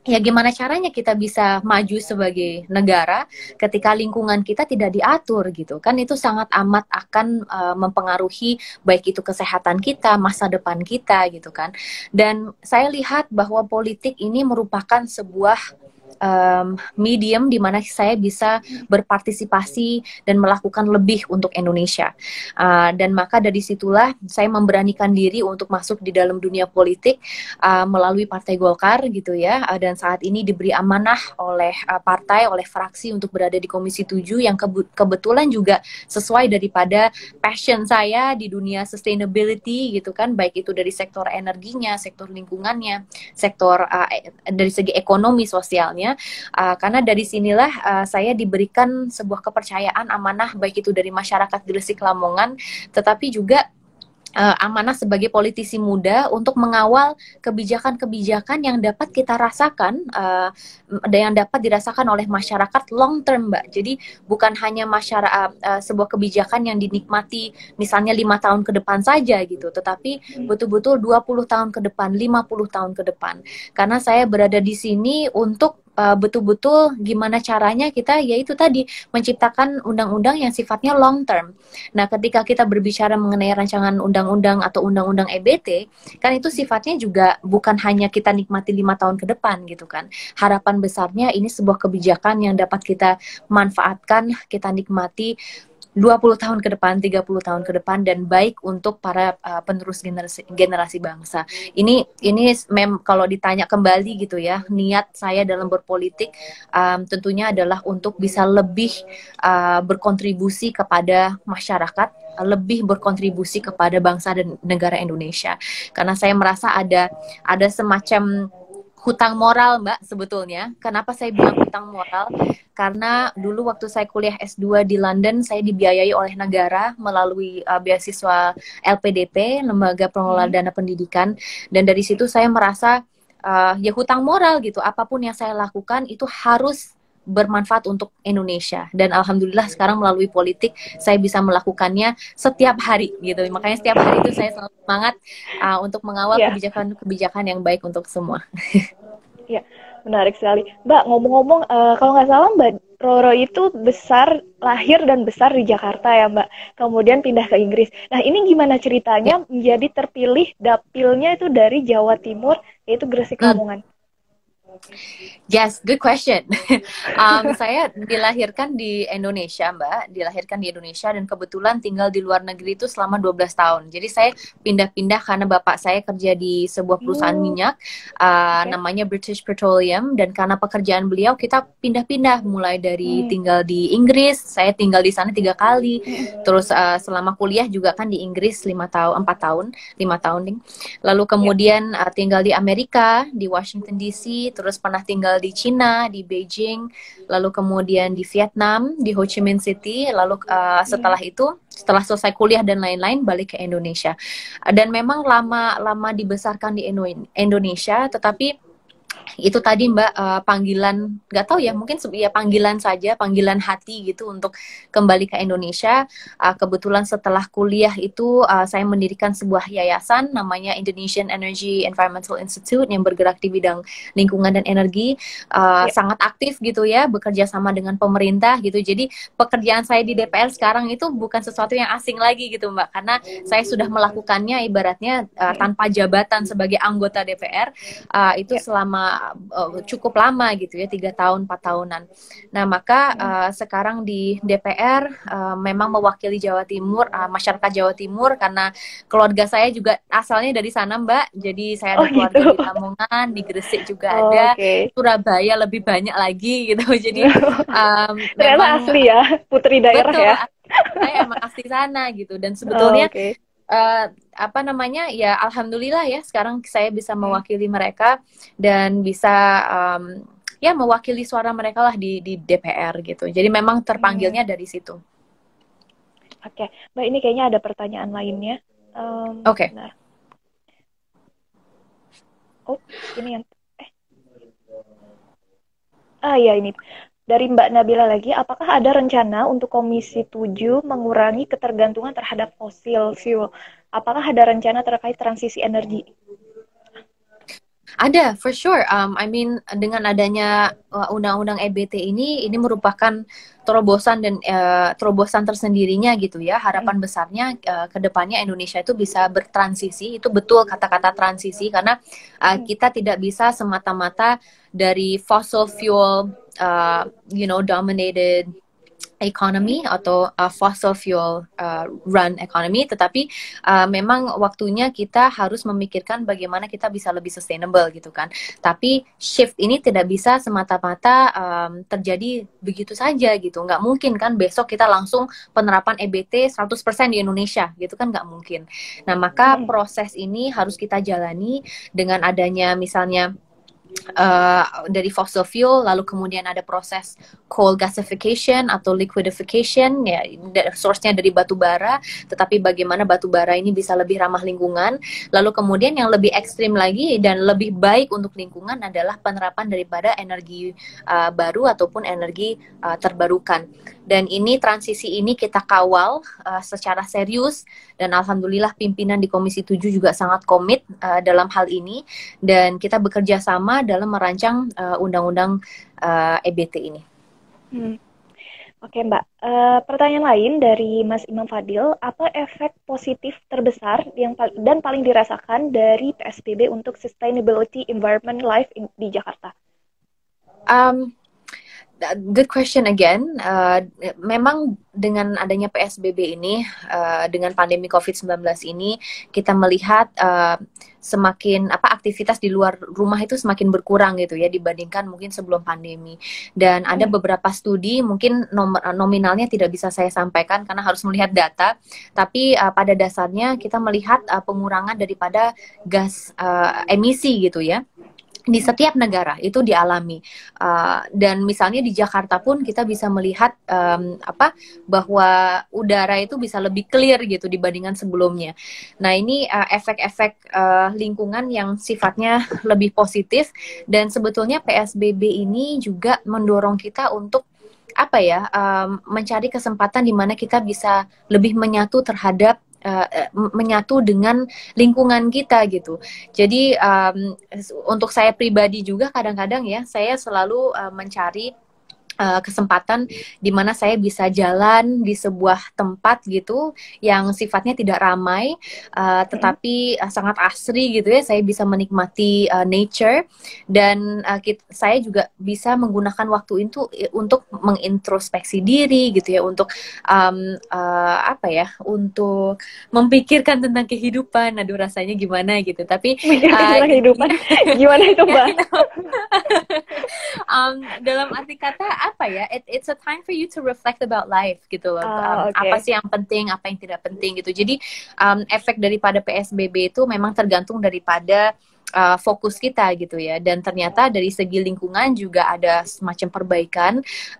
ya gimana caranya kita bisa maju sebagai negara ketika lingkungan kita tidak diatur gitu? Kan itu sangat amat akan uh, mempengaruhi baik itu kesehatan kita masa depan kita gitu kan. Dan saya lihat bahwa politik ini merupakan sebuah um, medium di mana saya bisa berpartisipasi dan melakukan lebih untuk Indonesia. Uh, dan maka dari situlah saya memberanikan diri untuk masuk di dalam dunia politik uh, melalui Partai Golkar gitu ya. Uh, dan saat ini diberi amanah oleh uh, partai, oleh fraksi untuk berada di Komisi 7 yang kebetulan juga sesuai daripada passion saya di dunia sustainability gitu kan, baik itu dari sektor energinya, sektor lingkungannya, sektor uh, dari segi ekonomi sosialnya uh, karena dari sinilah uh, saya diberikan sebuah kepercayaan amanah baik itu dari masyarakat Gresik Lamongan tetapi juga uh, amanah sebagai politisi muda untuk mengawal kebijakan-kebijakan yang dapat kita rasakan uh, yang dapat dirasakan oleh masyarakat long term mbak. Jadi bukan hanya masyarakat uh, sebuah kebijakan yang dinikmati misalnya lima tahun ke depan saja gitu tetapi betul-betul 20 tahun ke depan 50 tahun ke depan. Karena saya berada di sini untuk betul-betul gimana caranya kita yaitu tadi menciptakan undang-undang yang sifatnya long term. Nah, ketika kita berbicara mengenai rancangan undang-undang atau undang-undang EBT, kan itu sifatnya juga bukan hanya kita nikmati lima tahun ke depan gitu kan. Harapan besarnya ini sebuah kebijakan yang dapat kita manfaatkan, kita nikmati 20 tahun ke depan, 30 tahun ke depan dan baik untuk para uh, penerus generasi generasi bangsa. Ini ini mem kalau ditanya kembali gitu ya, niat saya dalam berpolitik um, tentunya adalah untuk bisa lebih uh, berkontribusi kepada masyarakat lebih berkontribusi kepada bangsa dan negara Indonesia karena saya merasa ada ada semacam hutang moral Mbak sebetulnya. Kenapa saya bilang hutang moral? Karena dulu waktu saya kuliah S2 di London, saya dibiayai oleh negara melalui uh, beasiswa LPDP, Lembaga Pengelola hmm. Dana Pendidikan. Dan dari situ saya merasa uh, ya hutang moral gitu. Apa pun yang saya lakukan itu harus bermanfaat untuk Indonesia dan alhamdulillah sekarang melalui politik saya bisa melakukannya setiap hari gitu makanya setiap hari itu saya selalu semangat uh, untuk mengawal kebijakan-kebijakan yang baik untuk semua. ya menarik sekali, Mbak ngomong-ngomong uh, kalau nggak salah Mbak Roro itu besar lahir dan besar di Jakarta ya Mbak, kemudian pindah ke Inggris. Nah ini gimana ceritanya ya. menjadi terpilih dapilnya itu dari Jawa Timur yaitu Gresik hmm. Lamongan? Hmm. Yes, good question. um, saya dilahirkan di Indonesia, Mbak. Dilahirkan di Indonesia dan kebetulan tinggal di luar negeri itu selama 12 tahun. Jadi saya pindah-pindah karena bapak saya kerja di sebuah perusahaan hmm. minyak uh, okay. namanya British Petroleum dan karena pekerjaan beliau kita pindah-pindah mulai dari hmm. tinggal di Inggris, saya tinggal di sana tiga kali. Hmm. Terus uh, selama kuliah juga kan di Inggris lima tahun, empat tahun, lima tahun ding. Lalu kemudian yeah. uh, tinggal di Amerika, di Washington DC terus pernah tinggal di Cina, di Beijing, lalu kemudian di Vietnam, di Ho Chi Minh City, lalu uh, setelah itu setelah selesai kuliah dan lain-lain balik ke Indonesia. Dan memang lama lama dibesarkan di Indonesia, tetapi itu tadi Mbak uh, panggilan nggak tahu ya mungkin ya panggilan saja panggilan hati gitu untuk kembali ke Indonesia. Uh, kebetulan setelah kuliah itu uh, saya mendirikan sebuah yayasan namanya Indonesian Energy Environmental Institute yang bergerak di bidang lingkungan dan energi. Uh, ya. sangat aktif gitu ya bekerja sama dengan pemerintah gitu. Jadi pekerjaan saya di DPR sekarang itu bukan sesuatu yang asing lagi gitu Mbak. Karena saya sudah melakukannya ibaratnya uh, tanpa jabatan sebagai anggota DPR uh, itu ya. selama uh, cukup lama gitu ya tiga tahun empat tahunan. Nah maka uh, sekarang di DPR uh, memang mewakili Jawa Timur uh, masyarakat Jawa Timur karena keluarga saya juga asalnya dari sana Mbak. Jadi saya ada oh, keluarga gitu. di Lamongan, di Gresik juga oh, ada, okay. Surabaya lebih banyak lagi gitu. Jadi um, ternyata memang, asli ya putri daerah betul, ya. Saya emang asli sana gitu dan sebetulnya. Oh, okay uh, apa namanya ya alhamdulillah ya sekarang saya bisa hmm. mewakili mereka dan bisa um, ya mewakili suara mereka lah di di DPR gitu. Jadi memang terpanggilnya hmm. dari situ. Oke, okay. Mbak ini kayaknya ada pertanyaan lainnya. Um, Oke. Okay. Nah. Oh, ini yang eh. Ah ya ini. Dari Mbak Nabila lagi, apakah ada rencana untuk Komisi 7 mengurangi ketergantungan terhadap fosil fuel? Apakah ada rencana terkait transisi energi? Ada, for sure. Um, I mean, dengan adanya uh, undang-undang EBT ini, ini merupakan terobosan dan uh, terobosan tersendirinya gitu ya. Harapan hmm. besarnya uh, ke depannya Indonesia itu bisa bertransisi. Itu betul kata-kata transisi karena uh, kita tidak bisa semata-mata dari fossil fuel, uh, you know, dominated economy atau uh, fossil fuel uh, run economy. Tetapi uh, memang waktunya kita harus memikirkan bagaimana kita bisa lebih sustainable gitu kan. Tapi shift ini tidak bisa semata-mata um, terjadi begitu saja gitu. Nggak mungkin kan besok kita langsung penerapan EBT 100% di Indonesia gitu kan nggak mungkin. Nah maka proses ini harus kita jalani dengan adanya misalnya uh, dari fossil fuel lalu kemudian ada proses coal gasification atau liquidification ya source-nya dari batu bara. Tetapi bagaimana batu bara ini bisa lebih ramah lingkungan? Lalu kemudian yang lebih ekstrim lagi dan lebih baik untuk lingkungan adalah penerapan daripada energi uh, baru ataupun energi uh, terbarukan dan ini transisi ini kita kawal uh, secara serius dan alhamdulillah pimpinan di Komisi 7 juga sangat komit uh, dalam hal ini dan kita bekerja sama dalam merancang uh, undang-undang uh, EBT ini. Hmm. Oke Mbak, uh, pertanyaan lain dari Mas Imam Fadil, apa efek positif terbesar yang pal dan paling dirasakan dari PSBB untuk sustainability environment life in di Jakarta? Um, good question again. Uh, memang dengan adanya PSBB ini, uh, dengan pandemi COVID-19 ini, kita melihat uh, semakin apa aktivitas di luar rumah itu semakin berkurang gitu ya dibandingkan mungkin sebelum pandemi. Dan ada hmm. beberapa studi, mungkin nom nominalnya tidak bisa saya sampaikan karena harus melihat data, tapi uh, pada dasarnya kita melihat uh, pengurangan daripada gas uh, emisi gitu ya di setiap negara itu dialami uh, dan misalnya di Jakarta pun kita bisa melihat um, apa bahwa udara itu bisa lebih clear gitu dibandingkan sebelumnya. Nah ini uh, efek-efek uh, lingkungan yang sifatnya lebih positif dan sebetulnya PSBB ini juga mendorong kita untuk apa ya um, mencari kesempatan di mana kita bisa lebih menyatu terhadap uh, menyatu dengan lingkungan kita gitu. Jadi um, untuk saya pribadi juga kadang-kadang ya saya selalu uh, mencari uh, kesempatan di mana saya bisa jalan di sebuah tempat gitu yang sifatnya tidak ramai uh, tetapi uh, sangat asri gitu ya saya bisa menikmati uh, nature. Dan uh, kita, saya juga bisa menggunakan waktu itu untuk mengintrospeksi diri gitu ya untuk um, uh, apa ya untuk memikirkan tentang kehidupan. Aduh rasanya gimana gitu. Tapi uh, kehidupan. Gimana itu mbak? Um, dalam arti kata apa ya it, it's a time for you to reflect about life gitu loh uh, um, apa sih yang penting apa yang tidak penting gitu. Jadi um, efek daripada PSBB itu memang tergantung daripada uh, fokus kita gitu ya. Dan ternyata dari segi lingkungan juga ada semacam perbaikan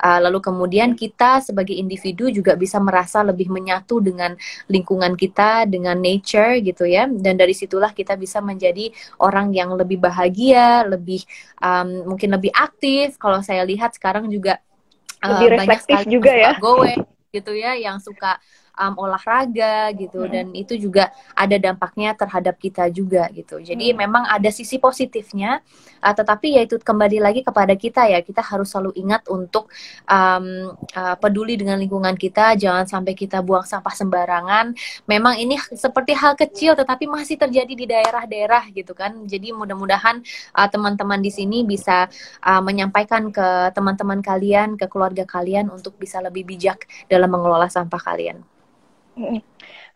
uh, lalu kemudian kita sebagai individu juga bisa merasa lebih menyatu dengan lingkungan kita dengan nature gitu ya. Dan dari situlah kita bisa menjadi orang yang lebih bahagia lebih um, mungkin lebih aktif. Kalau saya lihat sekarang juga uh, banyak sekali juga ya. gitu ya yang suka um, olahraga gitu hmm. dan itu juga ada dampaknya terhadap kita juga gitu. Jadi hmm. memang ada sisi positifnya, uh, tetapi ya itu kembali lagi kepada kita ya kita harus selalu ingat untuk um, uh, peduli dengan lingkungan kita, jangan sampai kita buang sampah sembarangan. Memang ini seperti hal kecil tetapi masih terjadi di daerah-daerah gitu kan. Jadi mudah-mudahan uh, teman-teman di sini bisa uh, menyampaikan ke teman-teman kalian, ke keluarga kalian untuk bisa lebih bijak dalam mengelola sampah kalian.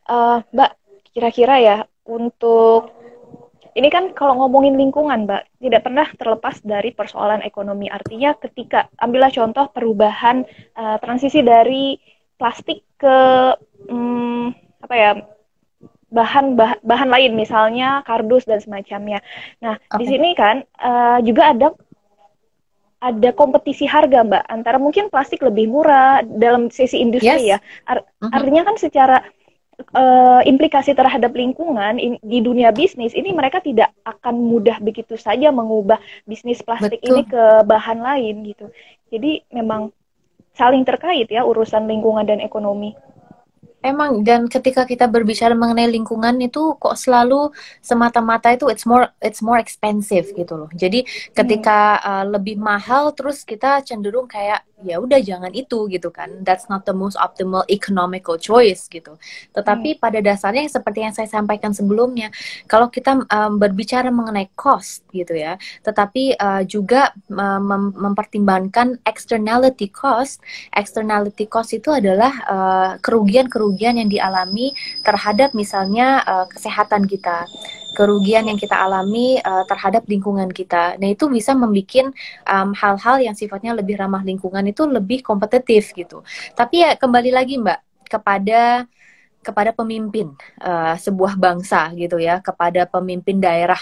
Uh, Mbak, kira-kira ya untuk ini kan kalau ngomongin lingkungan, Mbak, tidak pernah terlepas dari persoalan ekonomi. Artinya ketika ambillah contoh perubahan uh, transisi dari plastik ke um, apa ya bahan bah, bahan lain, misalnya kardus dan semacamnya. Nah, okay. di sini kan uh, juga ada ada kompetisi harga mbak antara mungkin plastik lebih murah dalam sisi industri yes. ya Ar uh-huh. artinya kan secara uh, implikasi terhadap lingkungan in, di dunia bisnis ini mereka tidak akan mudah begitu saja mengubah bisnis plastik Betul. ini ke bahan lain gitu jadi memang saling terkait ya urusan lingkungan dan ekonomi Emang dan ketika kita berbicara mengenai lingkungan itu kok selalu semata-mata itu it's more it's more expensive gitu loh. Jadi ketika uh, lebih mahal terus kita cenderung kayak ya udah jangan itu gitu kan. That's not the most optimal economical choice gitu. Tetapi hmm. pada dasarnya seperti yang saya sampaikan sebelumnya, kalau kita um, berbicara mengenai cost gitu ya, tetapi uh, juga uh, mem mempertimbangkan externality cost. Externality cost itu adalah kerugian-kerugian kerugian yang dialami terhadap misalnya uh, kesehatan kita, kerugian yang kita alami uh, terhadap lingkungan kita. Nah itu bisa membuat hal-hal um, yang sifatnya lebih ramah lingkungan itu lebih kompetitif gitu. Tapi ya kembali lagi Mbak kepada kepada pemimpin uh, sebuah bangsa gitu ya, kepada pemimpin daerah.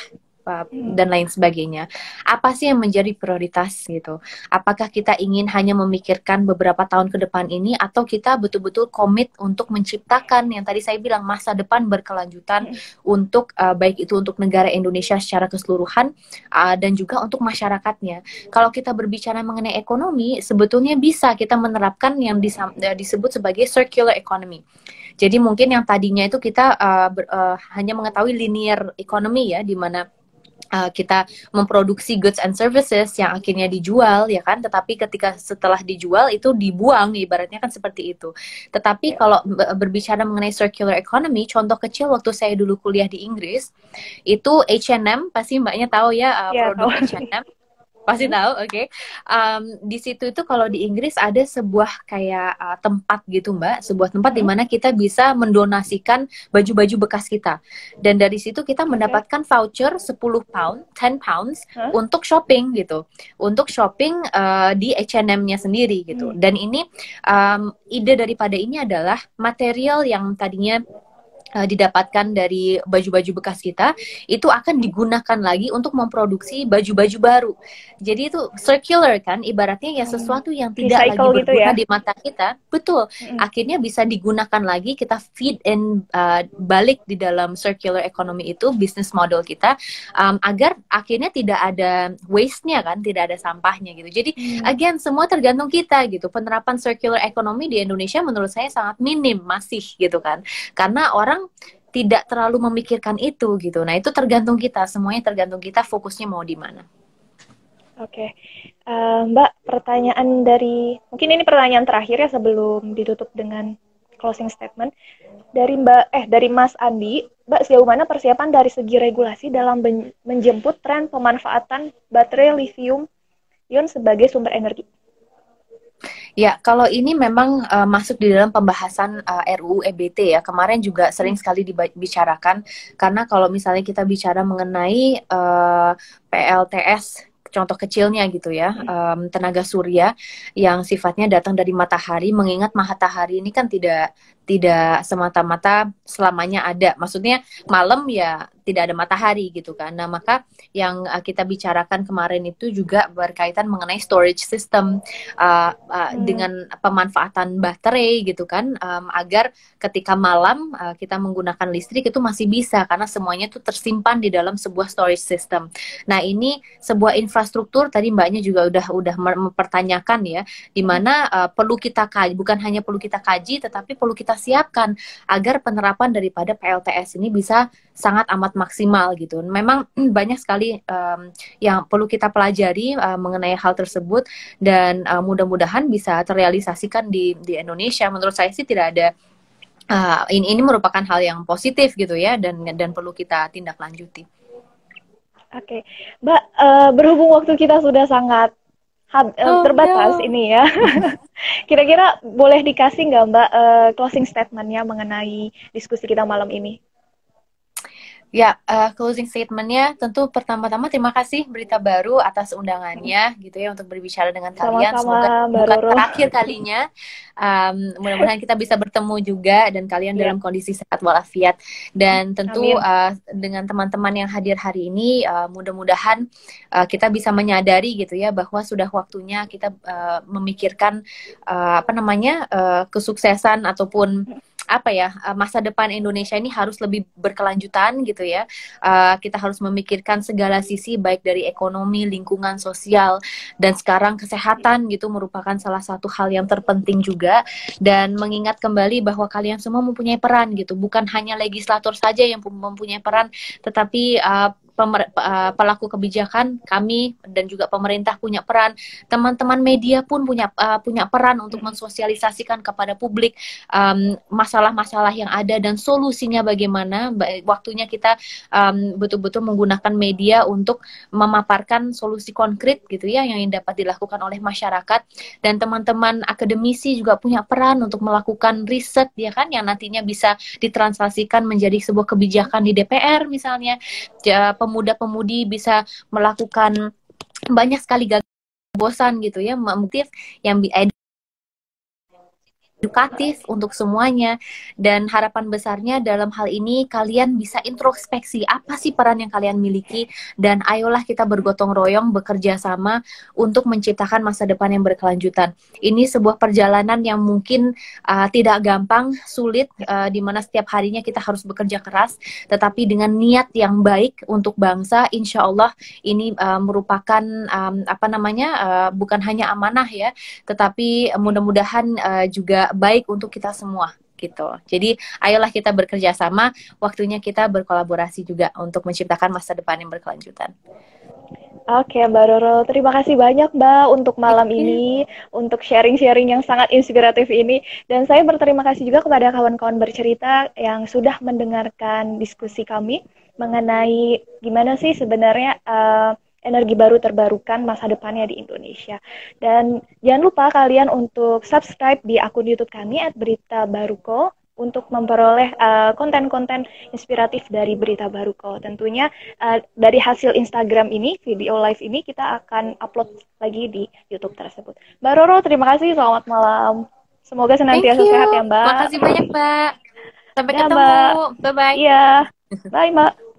Dan lain sebagainya. Apa sih yang menjadi prioritas gitu? Apakah kita ingin hanya memikirkan beberapa tahun ke depan ini atau kita betul-betul komit untuk menciptakan yang tadi saya bilang masa depan berkelanjutan hmm. untuk uh, baik itu untuk negara Indonesia secara keseluruhan uh, dan juga untuk masyarakatnya. Kalau kita berbicara mengenai ekonomi, sebetulnya bisa kita menerapkan yang eh, disebut sebagai circular economy. Jadi mungkin yang tadinya itu kita uh, ber, uh, hanya mengetahui linear economy ya di mana uh, kita memproduksi goods and services yang akhirnya dijual ya kan? Tetapi ketika setelah dijual itu dibuang ibaratnya kan seperti itu. Tetapi yeah. kalau berbicara mengenai circular economy contoh kecil waktu saya dulu kuliah di Inggris itu H&M pasti mbaknya tahu ya uh, yeah, produk H&M pasti tahu oke. Okay. um, di situ itu kalau di Inggris ada sebuah kayak uh, tempat gitu mbak. Sebuah tempat di mana kita bisa mendonasikan baju-baju bekas kita. Dan dari situ kita mendapatkan voucher 10 pound 10 pounds huh? untuk shopping gitu. Untuk shopping uh, di H&M-nya sendiri gitu. Hmm. dan ini um, ide daripada ini adalah material yang tadinya uh, didapatkan dari baju-baju bekas kita itu akan digunakan lagi untuk memproduksi baju-baju baru. Jadi itu circular kan, ibaratnya ya sesuatu yang tidak Recycle lagi gitu berguna ya? di mata kita, betul. Hmm. Akhirnya bisa digunakan lagi, kita feed in uh, balik di dalam circular economy itu bisnis model kita um, agar akhirnya tidak ada waste-nya kan, tidak ada sampahnya gitu. Jadi hmm. again semua tergantung kita gitu. Penerapan circular economy di Indonesia menurut saya sangat minim masih gitu kan. Karena orang tidak terlalu memikirkan itu gitu. Nah, itu tergantung kita, semuanya tergantung kita fokusnya mau di mana. Oke. Okay. Uh, Mbak, pertanyaan dari mungkin ini pertanyaan terakhir ya sebelum ditutup dengan closing statement. Dari Mbak eh dari Mas Andi, Mbak sejauh mana persiapan dari segi regulasi dalam menjemput tren pemanfaatan baterai lithium ion sebagai sumber energi? Ya, kalau ini memang uh, masuk di dalam pembahasan uh, eh, RUU EBT ya. Kemarin juga sering sekali dibicarakan karena kalau misalnya kita bicara mengenai uh, PLTS contoh kecilnya gitu ya um, tenaga surya yang sifatnya datang dari matahari mengingat matahari ini kan tidak tidak semata-mata selamanya ada maksudnya malam ya tidak ada matahari gitu kan. Nah, maka yang uh, kita bicarakan kemarin itu juga berkaitan mengenai storage system uh, uh, hmm. dengan pemanfaatan baterai gitu kan um, agar ketika malam uh, kita menggunakan listrik itu masih bisa karena semuanya itu tersimpan di dalam sebuah storage system. Nah, ini sebuah infrastruktur tadi Mbaknya juga udah udah mempertanyakan ya di mana uh, perlu kita kaji bukan hanya perlu kita kaji tetapi perlu kita siapkan agar penerapan daripada PLTS ini bisa sangat amat maksimal gitu. Memang banyak sekali um, yang perlu kita pelajari uh, mengenai hal tersebut dan uh, mudah-mudahan bisa terrealisasikan di di Indonesia. Menurut saya sih tidak ada uh, ini ini merupakan hal yang positif gitu ya dan dan perlu kita tindak lanjuti. Oke, okay. Mbak, uh, berhubung waktu kita sudah sangat hab, oh, terbatas no. ini ya. Kira-kira boleh dikasih nggak Mbak uh, closing statementnya mengenai diskusi kita malam ini? Ya, uh, closing statementnya tentu pertama-tama terima kasih berita baru atas undangannya gitu ya untuk berbicara dengan kalian. Sama-sama, Semoga bukan terakhir kalinya. Um, mudah-mudahan kita bisa bertemu juga dan kalian yeah. dalam kondisi sehat walafiat. Dan tentu uh, dengan teman-teman yang hadir hari ini, uh, mudah-mudahan uh, kita bisa menyadari gitu ya bahwa sudah waktunya kita uh, memikirkan uh, apa namanya uh, kesuksesan ataupun apa ya uh, masa depan Indonesia ini harus lebih berkelanjutan gitu ya. Uh, kita harus memikirkan segala sisi baik dari ekonomi, lingkungan sosial dan sekarang kesehatan gitu merupakan salah satu hal yang terpenting juga dan mengingat kembali bahwa kalian semua mempunyai peran gitu, bukan hanya legislator saja yang mempunyai peran tetapi uh, pemer, uh, pelaku kebijakan kami dan juga pemerintah punya peran. Teman-teman media pun punya uh, punya peran untuk mensosialisasikan kepada publik masalah-masalah um, yang ada dan solusinya bagaimana. Waktunya kita um, betul-betul menggunakan media untuk memaparkan solusi konkret gitu ya yang dapat dilakukan oleh masyarakat. Dan teman-teman akademisi juga punya peran untuk melakukan riset ya kan yang nantinya bisa ditranslasikan menjadi sebuah kebijakan di DPR misalnya pemuda-pemudi bisa melakukan banyak sekali bosan gitu ya motif yang edukatif untuk semuanya dan harapan besarnya dalam hal ini kalian bisa introspeksi apa sih peran yang kalian miliki dan ayolah kita bergotong royong bekerja sama untuk menciptakan masa depan yang berkelanjutan. Ini sebuah perjalanan yang mungkin uh, tidak gampang, sulit uh, di mana setiap harinya kita harus bekerja keras, tetapi dengan niat yang baik untuk bangsa, insya Allah ini uh, merupakan um, apa namanya uh, bukan hanya amanah ya, tetapi mudah-mudahan uh, juga baik untuk kita semua gitu. Jadi ayolah kita bekerja sama, waktunya kita berkolaborasi juga untuk menciptakan masa depan yang berkelanjutan. Oke, Mbak Roro, terima kasih banyak Mbak untuk malam ini, untuk sharing-sharing yang sangat inspiratif ini. Dan saya berterima kasih juga kepada kawan-kawan bercerita yang sudah mendengarkan diskusi kami mengenai gimana sih sebenarnya uh, energi baru terbarukan masa depannya di Indonesia. Dan jangan lupa kalian untuk subscribe di akun YouTube kami at Berita Baruko untuk memperoleh uh, konten-konten uh, inspiratif dari Berita Baruko. Tentunya uh, dari hasil Instagram ini, video live ini kita akan upload lagi di YouTube tersebut. Mbak Roro, terima kasih. Selamat malam. Semoga senantiasa sehat ya, Mbak. Terima kasih banyak, Mbak. Sampai ya, ketemu. Bye-bye. Iya. Bye, Mbak.